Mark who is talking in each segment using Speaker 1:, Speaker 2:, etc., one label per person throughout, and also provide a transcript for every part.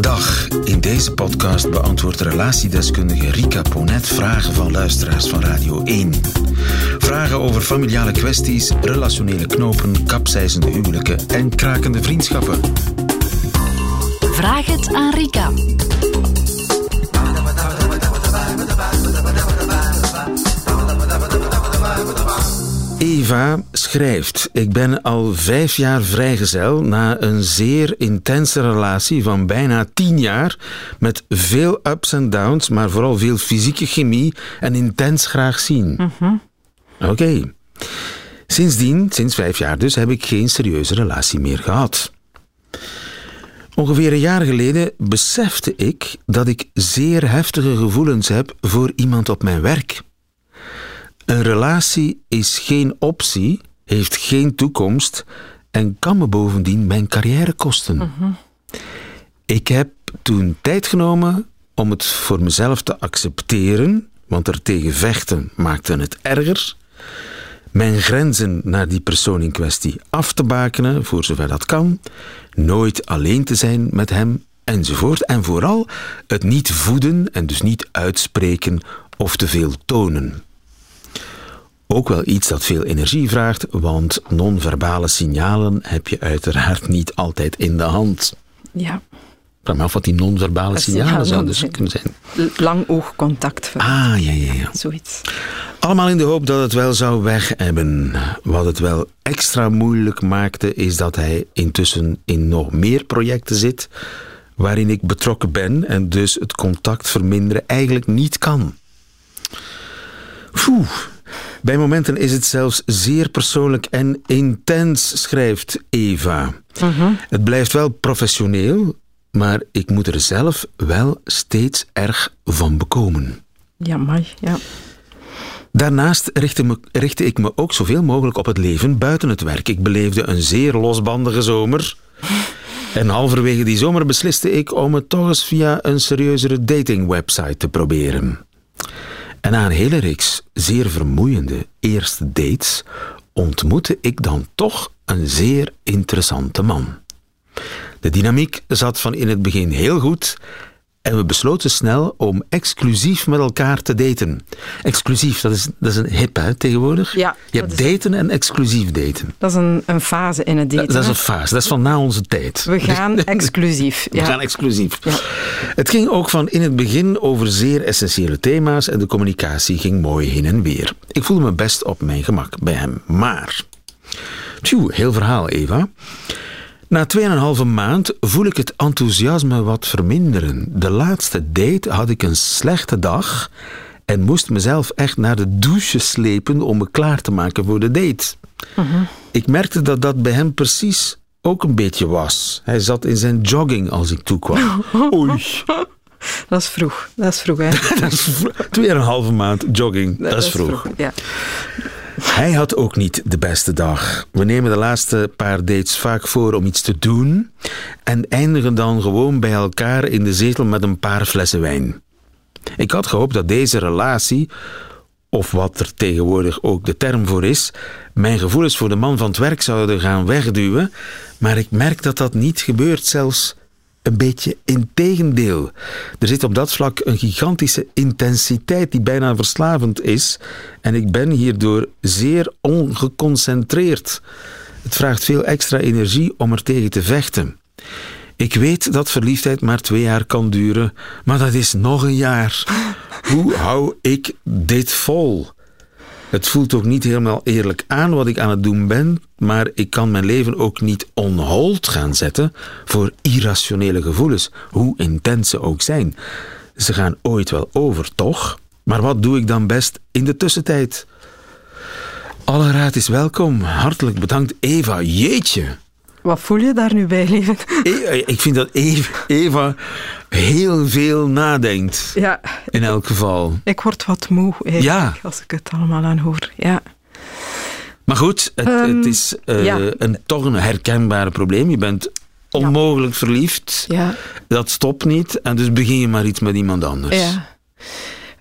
Speaker 1: Dag. In deze podcast beantwoordt relatiedeskundige Rika Ponet vragen van luisteraars van Radio 1. Vragen over familiale kwesties, relationele knopen, kapseizende huwelijken en krakende vriendschappen.
Speaker 2: Vraag het aan Rika.
Speaker 1: Eva schrijft: Ik ben al vijf jaar vrijgezel na een zeer intense relatie van bijna tien jaar. Met veel ups en downs, maar vooral veel fysieke chemie en intens graag zien. Oké. Sindsdien, sinds vijf jaar dus, heb ik geen serieuze relatie meer gehad. Ongeveer een jaar geleden besefte ik dat ik zeer heftige gevoelens heb voor iemand op mijn werk. Een relatie is geen optie, heeft geen toekomst en kan me bovendien mijn carrière kosten. Ik heb toen tijd genomen om het voor mezelf te accepteren, want er tegen vechten maakte het erger. Mijn grenzen naar die persoon in kwestie af te bakenen, voor zover dat kan. Nooit alleen te zijn met hem, enzovoort. En vooral het niet voeden en dus niet uitspreken of te veel tonen. Ook wel iets dat veel energie vraagt, want non-verbale signalen heb je uiteraard niet altijd in de hand.
Speaker 3: Ja,
Speaker 1: Ik vraag me af wat die non-verbale signalen zouden kunnen zijn.
Speaker 3: Lang oogcontact.
Speaker 1: Ah, ja, ja, ja.
Speaker 3: Zoiets.
Speaker 1: Allemaal in de hoop dat het wel zou weg hebben. Wat het wel extra moeilijk maakte, is dat hij intussen in nog meer projecten zit waarin ik betrokken ben en dus het contact verminderen eigenlijk niet kan. Oeh. Bij momenten is het zelfs zeer persoonlijk en intens, schrijft Eva. Het blijft wel professioneel, maar ik moet er zelf wel steeds erg van bekomen.
Speaker 3: Ja, maar ja.
Speaker 1: Daarnaast richtte, me, richtte ik me ook zoveel mogelijk op het leven buiten het werk. Ik beleefde een zeer losbandige zomer. En halverwege die zomer besliste ik om het toch eens via een serieuzere datingwebsite te proberen. En na een hele reeks zeer vermoeiende eerste dates ontmoette ik dan toch een zeer interessante man. De dynamiek zat van in het begin heel goed en we besloten snel om exclusief met elkaar te daten. Exclusief, dat is, dat is een hip hè, tegenwoordig.
Speaker 3: Ja,
Speaker 1: Je hebt
Speaker 3: is-
Speaker 1: daten en exclusief daten.
Speaker 3: Dat is een, een fase in het daten.
Speaker 1: Dat, dat is een fase, dat is van na onze tijd.
Speaker 3: We gaan exclusief.
Speaker 1: We
Speaker 3: Ja.
Speaker 1: gaan exclusief.
Speaker 3: Ja.
Speaker 1: Het ging ook van in het begin over zeer essentiële thema's en de communicatie ging mooi heen en weer. Ik voelde me best op mijn gemak bij hem. Maar, tjoe, heel verhaal Eva. Na 2,5 maand voel ik het enthousiasme wat verminderen. De laatste date had ik een slechte dag en moest mezelf echt naar de douche slepen om me klaar te maken voor de date. Ik merkte dat dat bij hem precies ook een beetje was. Hij zat in zijn jogging als ik toekwam. Oei,
Speaker 3: Dat is vroeg. Dat is vroeg, hè.
Speaker 1: dat is vro- tweeënhalve maand jogging. Dat, is vroeg.
Speaker 3: Ja.
Speaker 1: Hij had ook niet de beste dag. We nemen de laatste paar dates vaak voor om iets te doen en eindigen dan gewoon bij elkaar in de zetel met een paar flessen wijn. Ik had gehoopt dat deze relatie, of wat er tegenwoordig ook de term voor is, mijn gevoelens voor de man van het werk zouden gaan wegduwen, maar ik merk dat dat niet gebeurt, zelfs een beetje integendeel. Er zit op dat vlak een gigantische intensiteit die bijna verslavend is en ik ben hierdoor zeer ongeconcentreerd. Het vraagt veel extra energie om er tegen te vechten. Ik weet dat verliefdheid maar twee jaar kan duren, maar dat is nog een jaar. Hoe hou ik dit vol? Het voelt ook niet helemaal eerlijk aan wat ik aan het doen ben, maar ik kan mijn leven ook niet on hold gaan zetten voor irrationele gevoelens, hoe intens ze ook zijn. Ze gaan ooit wel over, toch? Maar wat doe ik dan best in de tussentijd? Alle raad is welkom. Hartelijk bedankt, Eva. Jeetje.
Speaker 3: Wat voel je daar nu bij, lieve?
Speaker 1: E- Ik vind dat Eva, heel veel nadenkt.
Speaker 3: Ja,
Speaker 1: In elk geval.
Speaker 3: ik word wat moe
Speaker 1: Ja.
Speaker 3: als ik het allemaal aan hoor. Ja.
Speaker 1: Maar goed, het,
Speaker 3: Ehm,
Speaker 1: het is eh,
Speaker 3: ja.
Speaker 1: een, toch een herkenbaar probleem. Je bent onmogelijk verliefd.
Speaker 3: Ja.
Speaker 1: Dat stopt niet. En dus begin je maar iets met iemand anders.
Speaker 3: Ja.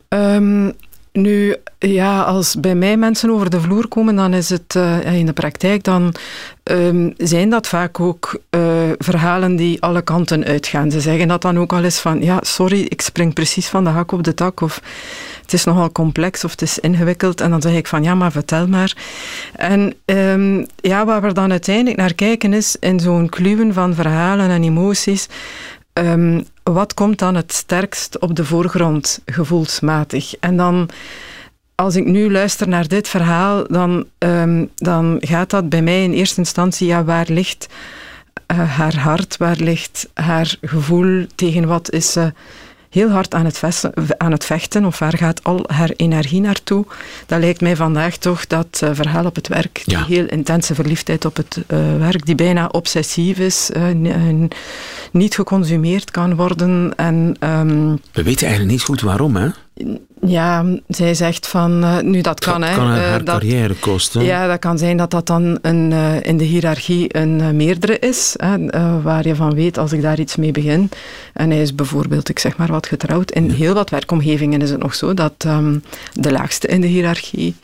Speaker 3: Ehm, Nu, ja, als bij mij mensen over de vloer komen, dan is het uh, in de praktijk, dan um, zijn dat vaak ook uh, verhalen die alle kanten uitgaan. Ze zeggen dat dan ook al eens van, ja, sorry, ik spring precies van de hak op de tak, of het is nogal complex, of het is ingewikkeld. En dan zeg ik van, ja, maar vertel maar. En um, ja, waar we dan uiteindelijk naar kijken is, in zo'n kluwen van verhalen en emoties, um, wat komt dan het sterkst op de voorgrond gevoelsmatig? En dan, als ik nu luister naar dit verhaal, dan, um, dan gaat dat bij mij in eerste instantie, ja, waar ligt uh, haar hart, waar ligt haar gevoel, tegen wat is ze heel hard aan het, vesten, aan het vechten, of waar gaat al haar energie naartoe? Dat lijkt mij vandaag toch dat uh, verhaal op het werk, die heel intense verliefdheid op het uh, werk, die bijna obsessief is, uh, niet geconsumeerd kan worden. En, um,
Speaker 1: We weten eigenlijk niet goed waarom, hè?
Speaker 3: Ja, zij zegt van, uh, nu dat kan.
Speaker 1: Dat
Speaker 3: hè,
Speaker 1: kan haar
Speaker 3: uh, dat,
Speaker 1: carrière kosten.
Speaker 3: Ja, dat kan zijn dat dat dan een, uh, in de hiërarchie een meerdere is, hè, waar je van weet als ik daar iets mee begin. En hij is bijvoorbeeld, ik zeg maar wat, getrouwd. In heel wat werkomgevingen is het nog zo dat um, de laagste in de hiërarchie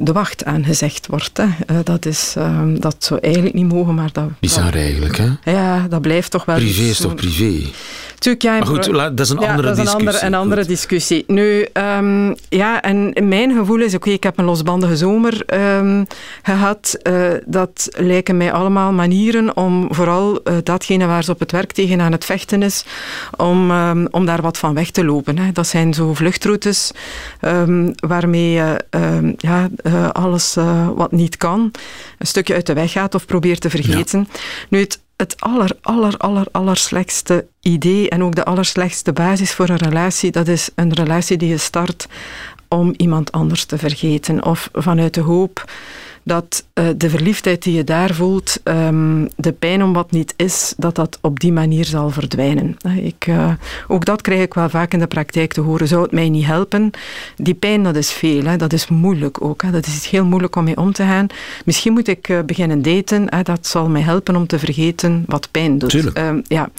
Speaker 3: de wacht aangezegd wordt. Hè. Dat, is, uh, dat zou eigenlijk niet mogen, maar dat...
Speaker 1: Bizar eigenlijk, hè?
Speaker 3: Ja, dat blijft toch wel...
Speaker 1: Privé is toch privé?
Speaker 3: Tuurlijk, ja,
Speaker 1: maar goed, dat is een
Speaker 3: ja,
Speaker 1: andere
Speaker 3: dat is
Speaker 1: discussie.
Speaker 3: Een andere, een andere discussie. Nu, um, ja, en mijn gevoel is, oké, okay, ik heb een losbandige zomer um, gehad. Uh, dat lijken mij allemaal manieren om vooral uh, datgene waar ze op het werk tegen aan het vechten is, om, um, om daar wat van weg te lopen. Hè. Dat zijn zo vluchtroutes waarmee je ja, uh, alles wat niet kan, een stukje uit de weg gaat of probeert te vergeten. Ja. Nu, het het aller, aller, aller, aller slechtste idee en ook de allerslechtste basis voor een relatie, dat is een relatie die je start om iemand anders te vergeten of vanuit de hoop dat uh, de verliefdheid die je daar voelt, um, de pijn om wat niet is, dat dat op die manier zal verdwijnen. Ik, uh, ook dat krijg ik wel vaak in de praktijk te horen. Zou het mij niet helpen? Die pijn, dat is veel. Hè? Dat is moeilijk ook. Hè? Dat is heel moeilijk om mee om te gaan. Misschien moet ik uh, beginnen daten. Hè? Dat zal mij helpen om te vergeten wat pijn doet.
Speaker 1: Tuurlijk.
Speaker 3: Um, ja.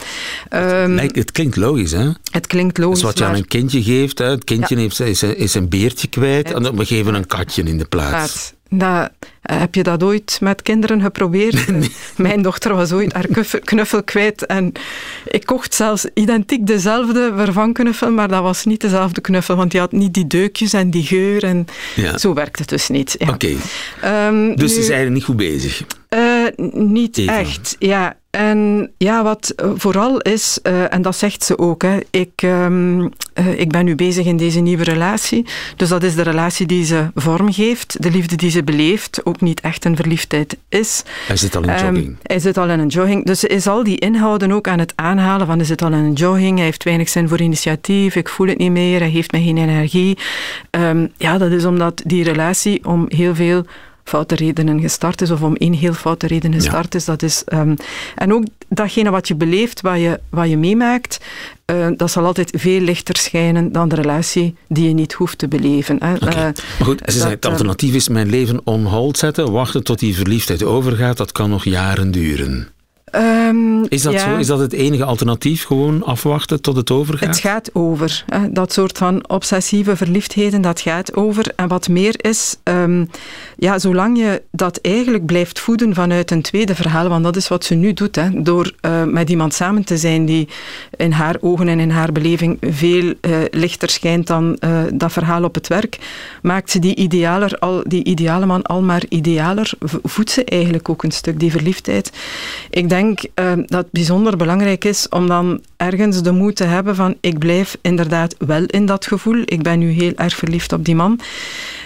Speaker 1: Um, het, het, klinkt logisch, hè?
Speaker 3: Het klinkt logisch.
Speaker 1: Dat is wat je
Speaker 3: maar...
Speaker 1: aan een kindje geeft. Hè? Het kindje
Speaker 3: Ja.
Speaker 1: heeft, is, is een beertje kwijt
Speaker 3: Het-
Speaker 1: en we geven een katje in de plaats.
Speaker 3: Plaats. Dat, eh, heb je dat ooit met kinderen geprobeerd? Mijn dochter was ooit haar knuffel, knuffel kwijt en ik kocht zelfs identiek dezelfde vervangknuffel, maar dat was niet dezelfde knuffel, want die had niet die deukjes en die geur en
Speaker 1: Ja.
Speaker 3: zo werkt het dus niet. Ja.
Speaker 1: Oké,
Speaker 3: Ehm,
Speaker 1: dus
Speaker 3: nu-
Speaker 1: ze is eigenlijk niet goed bezig.
Speaker 3: eh, niet echt, ja. En ja, wat vooral is, eh, en dat zegt ze ook, hè, ik, ehm, eh, ik ben nu bezig in deze nieuwe relatie. Dus dat is de relatie die ze vormgeeft, de liefde die ze beleeft, ook niet echt een verliefdheid is.
Speaker 1: Hij zit al in
Speaker 3: Ehm,
Speaker 1: jogging.
Speaker 3: hij zit al in een jogging. Dus ze is al die inhouden ook aan het aanhalen van hij zit al in een jogging, hij heeft weinig zin voor initiatief, ik voel het niet meer, hij heeft mij geen energie. Ehm, ja, dat is omdat die relatie om heel veel foute redenen gestart is, of om één heel foute reden gestart is. Dat is ehm, en ook datgene wat je beleeft, wat je, wat je meemaakt, eh, dat zal altijd veel lichter schijnen dan de relatie die je niet hoeft te beleven. Hè. Eh,
Speaker 1: Maar goed, ze zei, het
Speaker 3: eh,
Speaker 1: alternatief is mijn leven on hold zetten, wachten tot die verliefdheid overgaat, dat kan nog jaren duren.
Speaker 3: Ehm,
Speaker 1: Is dat
Speaker 3: ja.
Speaker 1: zo? Is dat het enige alternatief? Gewoon afwachten tot het overgaat?
Speaker 3: Het gaat over. Hè. Dat soort van obsessieve verliefdheden, dat gaat over. En wat meer is, um, ja, zolang je dat eigenlijk blijft voeden vanuit een tweede verhaal, want dat is wat ze nu doet, hè, door uh, met iemand samen te zijn die in haar ogen en in haar beleving veel uh, lichter schijnt dan uh, dat verhaal op het werk, maakt ze die, idealer al, die ideale man al maar idealer, voedt ze eigenlijk ook een stuk, die verliefdheid. Ik denk uh, dat het bijzonder belangrijk is om dan ergens de moed te hebben van ik blijf inderdaad wel in dat gevoel. Ik ben nu heel erg verliefd op die man.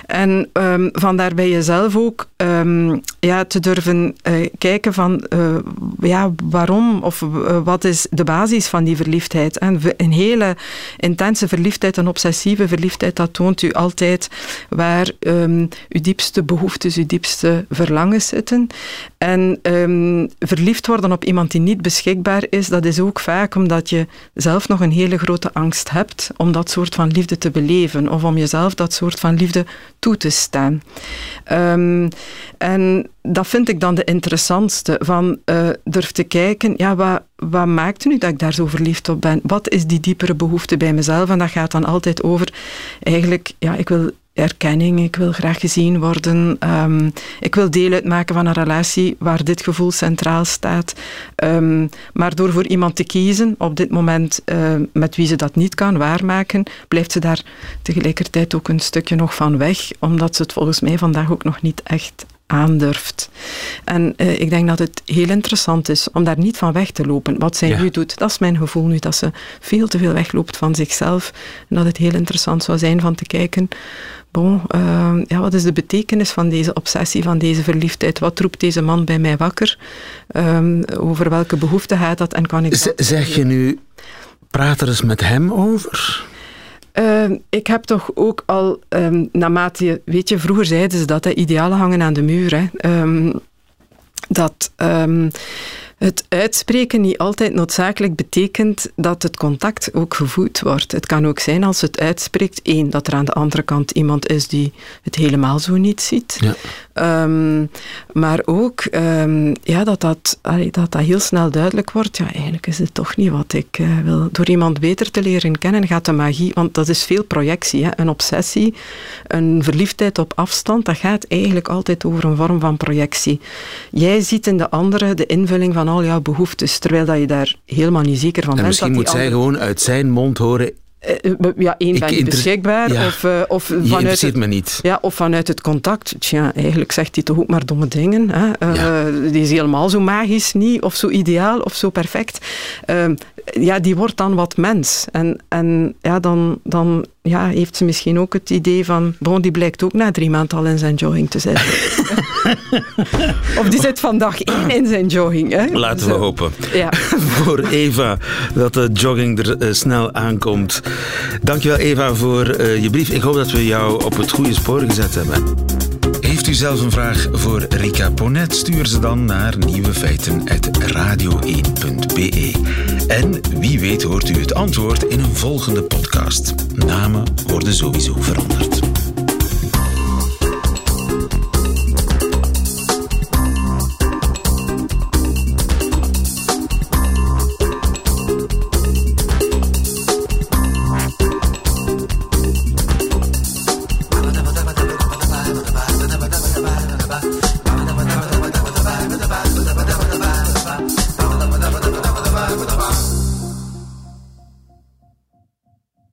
Speaker 3: En um, vandaar bij jezelf ook um, ja, te durven uh, kijken van uh, ja, waarom of wat is de basis van die verliefdheid. En een hele intense verliefdheid, een obsessieve verliefdheid, dat toont u altijd waar um, uw diepste behoeftes, uw diepste verlangens zitten. En verliefd worden worden op iemand die niet beschikbaar is, dat is ook vaak omdat je zelf nog een hele grote angst hebt om dat soort van liefde te beleven of om jezelf dat soort van liefde toe te staan. Um, en dat vind ik dan de interessantste, van uh, durf te kijken, ja, wat, wat maakt nu dat ik daar zo verliefd op ben? Wat is die diepere behoefte bij mezelf? En dat gaat dan altijd over, eigenlijk, ja, ik wil erkenning, ik wil graag gezien worden, um, ik wil deel uitmaken van een relatie waar dit gevoel centraal staat. Um, maar door voor iemand te kiezen, op dit moment uh, met wie ze dat niet kan waarmaken, blijft ze daar tegelijkertijd ook een stukje nog van weg, omdat ze het volgens mij vandaag ook nog niet echt aandurft. En uh, ik denk dat het heel interessant is om daar niet van weg te lopen. Wat zij ja. nu doet, dat is mijn gevoel nu, dat ze veel te veel wegloopt van zichzelf. En dat het heel interessant zou zijn van te kijken, bon, uh, ja, wat is de betekenis van deze obsessie, van deze verliefdheid? Wat roept deze man bij mij wakker? Um, over welke behoefte gaat dat en kan ik
Speaker 1: Z Zeg je nu, praat er eens met hem over?
Speaker 3: Uh, ik heb toch ook al, um, naarmate, weet je, vroeger zeiden ze dat, hè, idealen hangen aan de muur. Hè, um, dat het uitspreken niet altijd noodzakelijk betekent dat het contact ook gevoed wordt. Het kan ook zijn als het uitspreekt, één, dat er aan de andere kant iemand is die het helemaal zo niet ziet. Ja. Um, maar ook um, ja, dat, dat, dat dat heel snel duidelijk wordt. Ja, eigenlijk is het toch niet wat ik uh, wil. Door iemand beter te leren kennen gaat de magie, want dat is veel projectie. Hè? Een obsessie, een verliefdheid op afstand, dat gaat eigenlijk altijd over een vorm van projectie. Jij ziet in de andere de invulling van al jouw behoeftes, terwijl dat je daar helemaal niet zeker van
Speaker 1: en
Speaker 3: bent.
Speaker 1: Misschien moet zij gewoon uit zijn mond horen
Speaker 3: ja, één ben je beschikbaar.
Speaker 1: Ja,
Speaker 3: of, uh, of
Speaker 1: je
Speaker 3: vanuit
Speaker 1: het, me niet.
Speaker 3: Ja, of vanuit het contact. Tja, eigenlijk zegt hij toch ook maar domme dingen. Hè? Uh, ja. Die is helemaal zo magisch niet, of zo ideaal, of zo perfect. Uh, ja, die wordt dan wat mens. En, en ja, dan, dan ja, heeft ze misschien ook het idee van... Bon, die blijkt ook na drie maanden al in zijn jogging te zitten. of die zit van dag één in zijn jogging. Hè?
Speaker 1: Laten we hopen. Ja. voor Eva dat de jogging er uh, snel aankomt. Dankjewel Eva voor uh, je brief. Ik hoop dat we jou op het goede spoor gezet hebben. Heeft u zelf een vraag voor Rika Ponet? Stuur ze dan naar nieuwefeiten.radio1.be. En wie weet hoort u het antwoord in een volgende podcast. Namen worden sowieso veranderd.